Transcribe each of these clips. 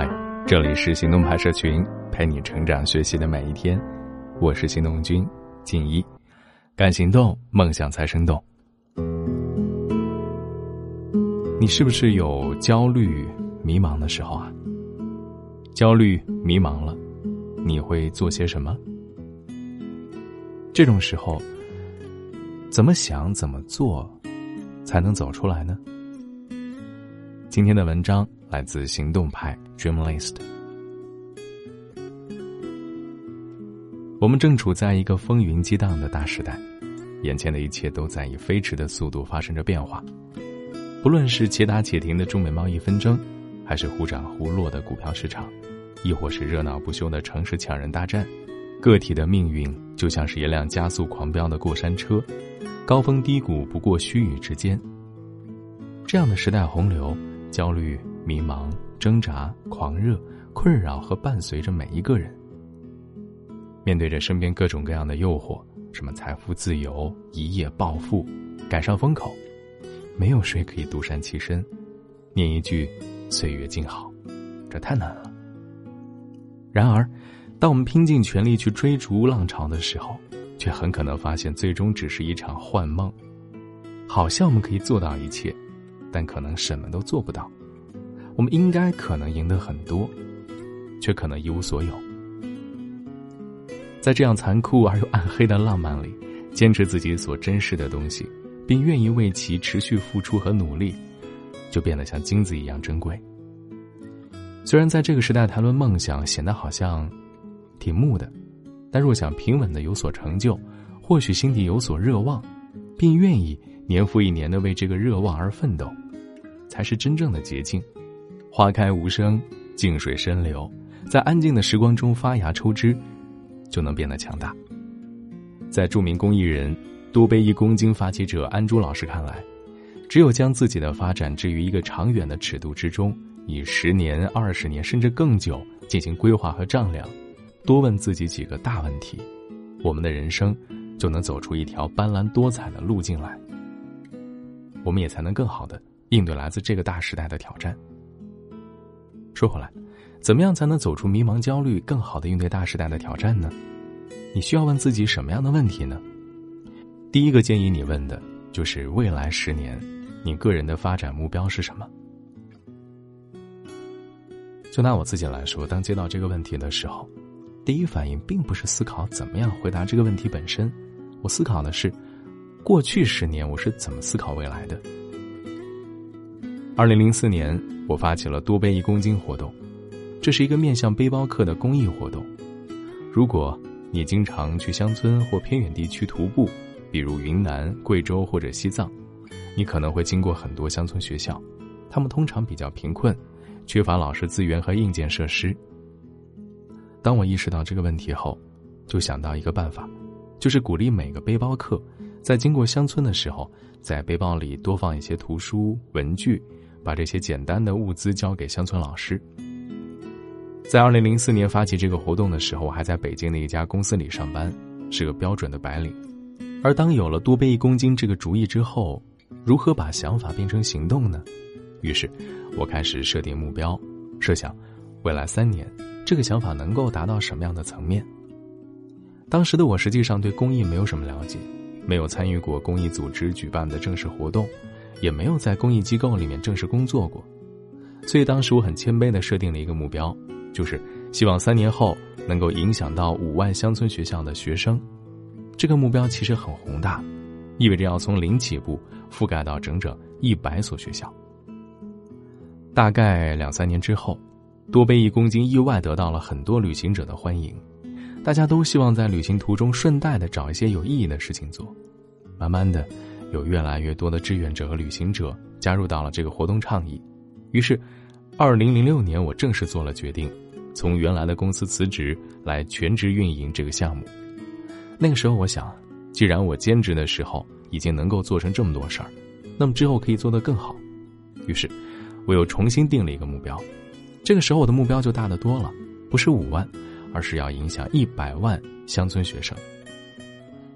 嗨，这里是行动派社群，陪你成长学习的每一天。我是行动君静一，敢行动，梦想才生动。你是不是有焦虑、迷茫的时候啊？焦虑、迷茫了，你会做些什么？这种时候，怎么想、怎么做，才能走出来呢？今天的文章来自行动派 Dreamlist。我们正处在一个风云激荡的大时代，眼前的一切都在以飞驰的速度发生着变化。不论是且打且停的中美贸易纷争，还是忽涨忽落的股票市场，亦或是热闹不休的城市抢人大战，个体的命运就像是一辆加速狂飙的过山车，高峰低谷不过须臾之间。这样的时代洪流。焦虑、迷茫、挣扎、狂热、困扰和伴随着每一个人。面对着身边各种各样的诱惑，什么财富自由、一夜暴富、赶上风口，没有谁可以独善其身，念一句“岁月静好”，这太难了。然而，当我们拼尽全力去追逐浪潮的时候，却很可能发现最终只是一场幻梦。好像我们可以做到一切。但可能什么都做不到。我们应该可能赢得很多，却可能一无所有。在这样残酷而又暗黑的浪漫里，坚持自己所珍视的东西，并愿意为其持续付出和努力，就变得像金子一样珍贵。虽然在这个时代谈论梦想显得好像挺木的，但若想平稳的有所成就，或许心底有所热望，并愿意。年复一年的为这个热望而奋斗，才是真正的捷径。花开无声，静水深流，在安静的时光中发芽抽枝，就能变得强大。在著名公益人多杯一公斤发起者安珠老师看来，只有将自己的发展置于一个长远的尺度之中，以十年、二十年甚至更久进行规划和丈量，多问自己几个大问题，我们的人生就能走出一条斑斓多彩的路径来。我们也才能更好的应对来自这个大时代的挑战。说回来，怎么样才能走出迷茫、焦虑，更好的应对大时代的挑战呢？你需要问自己什么样的问题呢？第一个建议你问的就是未来十年，你个人的发展目标是什么？就拿我自己来说，当接到这个问题的时候，第一反应并不是思考怎么样回答这个问题本身，我思考的是。过去十年我是怎么思考未来的？二零零四年，我发起了多背一公斤活动，这是一个面向背包客的公益活动。如果你经常去乡村或偏远地区徒步，比如云南、贵州或者西藏，你可能会经过很多乡村学校，他们通常比较贫困，缺乏老师资源和硬件设施。当我意识到这个问题后，就想到一个办法，就是鼓励每个背包客。在经过乡村的时候，在背包里多放一些图书、文具，把这些简单的物资交给乡村老师。在二零零四年发起这个活动的时候，我还在北京的一家公司里上班，是个标准的白领。而当有了多背一公斤这个主意之后，如何把想法变成行动呢？于是，我开始设定目标，设想未来三年这个想法能够达到什么样的层面。当时的我实际上对公益没有什么了解。没有参与过公益组织举办的正式活动，也没有在公益机构里面正式工作过，所以当时我很谦卑的设定了一个目标，就是希望三年后能够影响到五万乡村学校的学生。这个目标其实很宏大，意味着要从零起步，覆盖到整整一百所学校。大概两三年之后，多背一公斤意外得到了很多旅行者的欢迎。大家都希望在旅行途中顺带的找一些有意义的事情做，慢慢的，有越来越多的志愿者和旅行者加入到了这个活动倡议。于是，二零零六年我正式做了决定，从原来的公司辞职来全职运营这个项目。那个时候我想，既然我兼职的时候已经能够做成这么多事儿，那么之后可以做得更好。于是，我又重新定了一个目标，这个时候我的目标就大得多了，不是五万。而是要影响一百万乡村学生。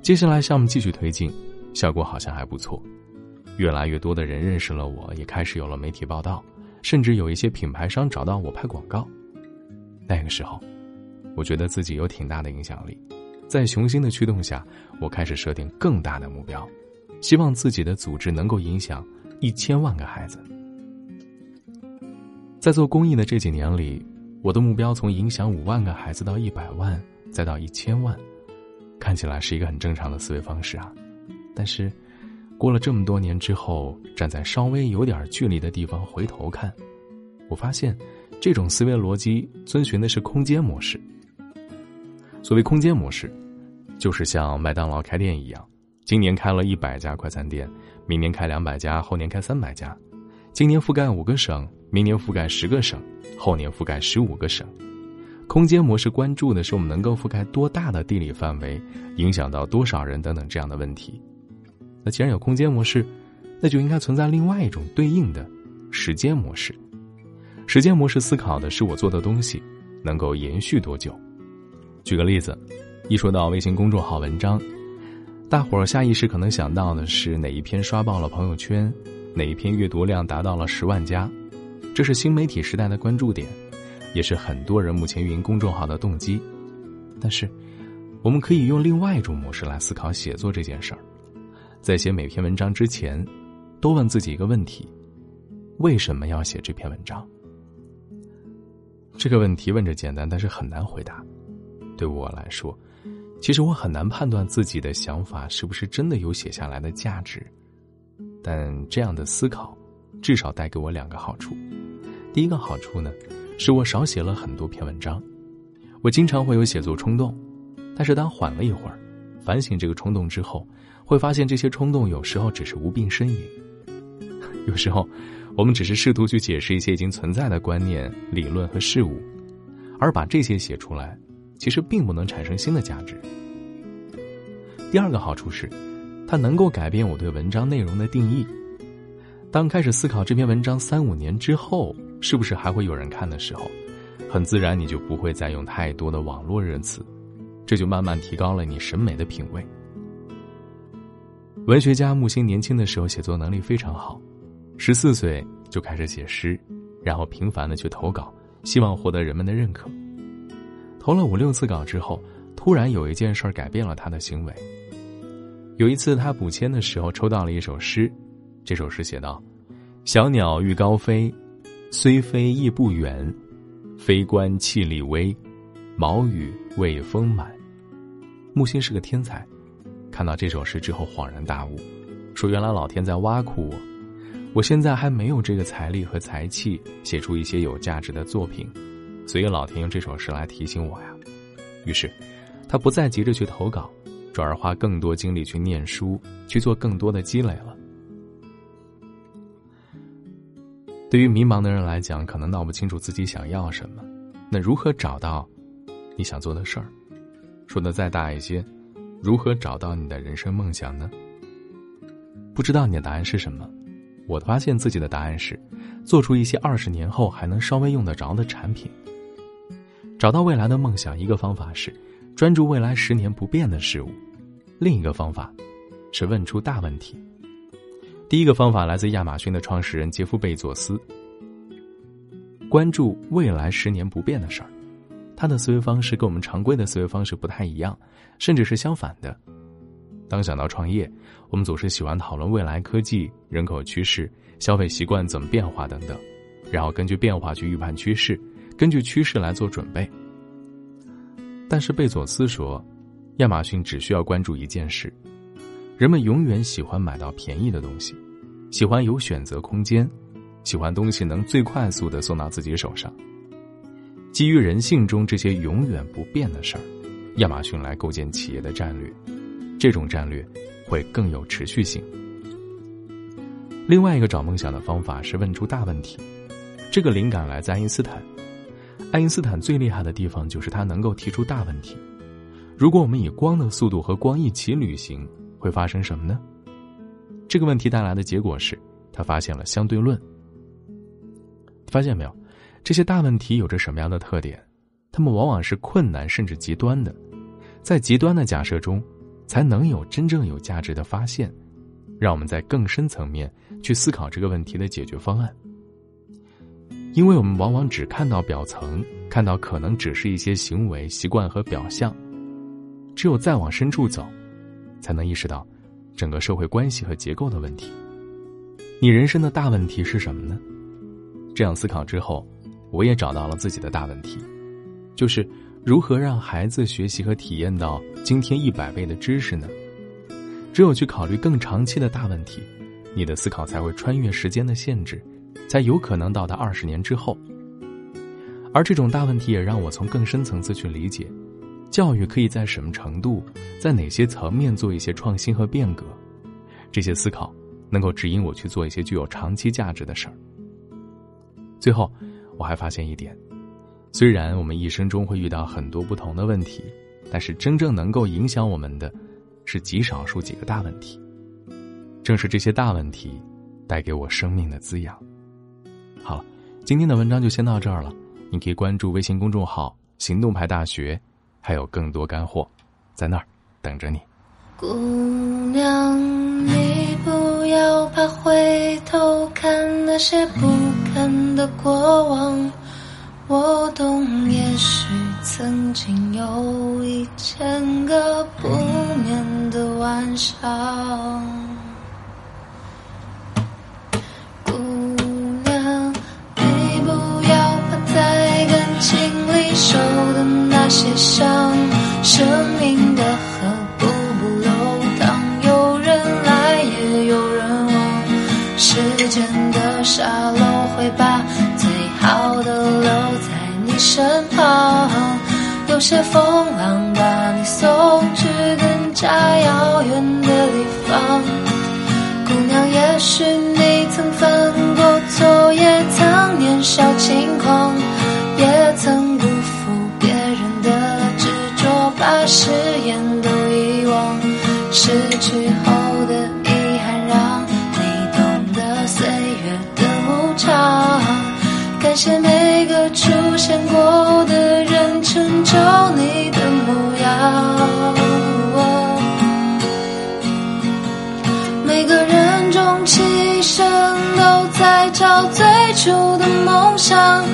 接下来项目继续推进，效果好像还不错，越来越多的人认识了我，也开始有了媒体报道，甚至有一些品牌商找到我拍广告。那个时候，我觉得自己有挺大的影响力，在雄心的驱动下，我开始设定更大的目标，希望自己的组织能够影响一千万个孩子。在做公益的这几年里，我的目标从影响五万个孩子到一百万，再到一千万，看起来是一个很正常的思维方式啊。但是，过了这么多年之后，站在稍微有点距离的地方回头看，我发现。这种思维逻辑遵循的是空间模式。所谓空间模式，就是像麦当劳开店一样，今年开了一百家快餐店，明年开两百家，后年开三百家，今年覆盖五个省，明年覆盖十个省，后年覆盖十五个省。空间模式关注的是我们能够覆盖多大的地理范围，影响到多少人等等这样的问题。那既然有空间模式，那就应该存在另外一种对应的时间模式。时间模式思考的是我做的东西能够延续多久。举个例子，一说到微信公众号文章，大伙儿下意识可能想到的是哪一篇刷爆了朋友圈，哪一篇阅读量达到了十万加，这是新媒体时代的关注点，也是很多人目前运营公众号的动机。但是，我们可以用另外一种模式来思考写作这件事儿，在写每篇文章之前，多问自己一个问题：为什么要写这篇文章？这个问题问着简单，但是很难回答。对我来说，其实我很难判断自己的想法是不是真的有写下来的价值。但这样的思考，至少带给我两个好处。第一个好处呢，是我少写了很多篇文章。我经常会有写作冲动，但是当缓了一会儿，反省这个冲动之后，会发现这些冲动有时候只是无病呻吟，有时候。我们只是试图去解释一些已经存在的观念、理论和事物，而把这些写出来，其实并不能产生新的价值。第二个好处是，它能够改变我对文章内容的定义。当开始思考这篇文章三五年之后是不是还会有人看的时候，很自然你就不会再用太多的网络热词，这就慢慢提高了你审美的品味。文学家木心年轻的时候写作能力非常好。十四岁就开始写诗，然后频繁的去投稿，希望获得人们的认可。投了五六次稿之后，突然有一件事改变了他的行为。有一次他补签的时候抽到了一首诗，这首诗写道：“小鸟欲高飞，虽飞亦不远，飞官气力微，毛羽未丰满。”木心是个天才，看到这首诗之后恍然大悟，说：“原来老天在挖苦我。”我现在还没有这个财力和才气写出一些有价值的作品，所以老天用这首诗来提醒我呀。于是，他不再急着去投稿，转而花更多精力去念书，去做更多的积累了。对于迷茫的人来讲，可能闹不清楚自己想要什么，那如何找到你想做的事儿？说的再大一些，如何找到你的人生梦想呢？不知道你的答案是什么？我发现自己的答案是，做出一些二十年后还能稍微用得着的产品。找到未来的梦想，一个方法是专注未来十年不变的事物，另一个方法是问出大问题。第一个方法来自亚马逊的创始人杰夫贝佐斯，关注未来十年不变的事儿。他的思维方式跟我们常规的思维方式不太一样，甚至是相反的。当想到创业，我们总是喜欢讨论未来科技、人口趋势、消费习惯怎么变化等等，然后根据变化去预判趋势，根据趋势来做准备。但是贝佐斯说，亚马逊只需要关注一件事：人们永远喜欢买到便宜的东西，喜欢有选择空间，喜欢东西能最快速的送到自己手上。基于人性中这些永远不变的事儿，亚马逊来构建企业的战略。这种战略会更有持续性。另外一个找梦想的方法是问出大问题。这个灵感来自爱因斯坦。爱因斯坦最厉害的地方就是他能够提出大问题。如果我们以光的速度和光一起旅行，会发生什么呢？这个问题带来的结果是他发现了相对论。发现没有？这些大问题有着什么样的特点？它们往往是困难甚至极端的。在极端的假设中。才能有真正有价值的发现，让我们在更深层面去思考这个问题的解决方案。因为我们往往只看到表层，看到可能只是一些行为习惯和表象，只有再往深处走，才能意识到整个社会关系和结构的问题。你人生的大问题是什么呢？这样思考之后，我也找到了自己的大问题，就是如何让孩子学习和体验到今天一百倍的知识呢？只有去考虑更长期的大问题，你的思考才会穿越时间的限制。才有可能到达二十年之后，而这种大问题也让我从更深层次去理解，教育可以在什么程度，在哪些层面做一些创新和变革，这些思考能够指引我去做一些具有长期价值的事儿。最后，我还发现一点，虽然我们一生中会遇到很多不同的问题，但是真正能够影响我们的，是极少数几个大问题。正是这些大问题，带给我生命的滋养。好了，今天的文章就先到这儿了。你可以关注微信公众号“行动派大学”，还有更多干货，在那儿等着你。姑娘，你不要怕回头看那些不堪的过往，我懂，也许曾经有一千个不眠的晚上。失去后的遗憾让你懂得岁月的无常。感谢每个出现过的人，成就你的模样。每个人终其一生都在找最初的梦想，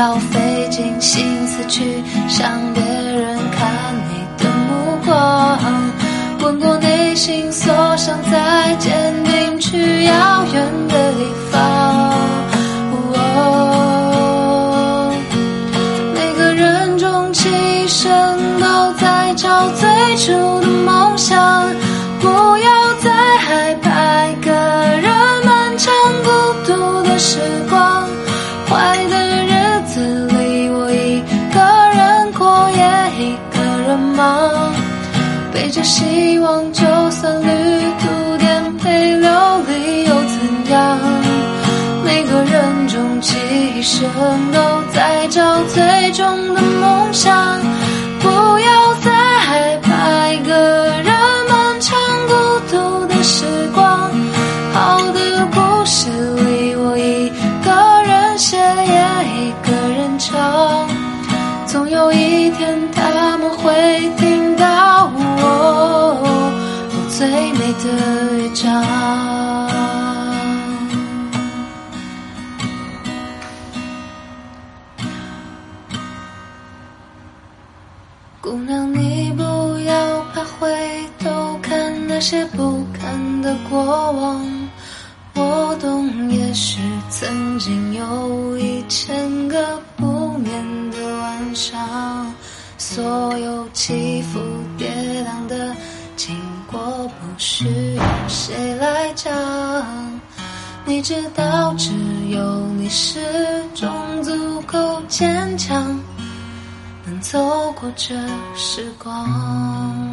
要费尽心思去想别人看你的目光，问过内心所想，再坚定去遥远的地方。希望就算旅途颠沛流离又怎样每个人终其一生都在找最终的梦想不要再害怕一个人漫长孤独的时光好的故事里我一个人写也一个人唱总有一天他们会最美的乐章。姑娘，你不要怕回头看那些不堪的过往。我懂，也许曾经有一千个不眠的晚上，所有起伏跌宕的我不需要谁来讲。你知道，只有你始终足够坚强。能走过这时光。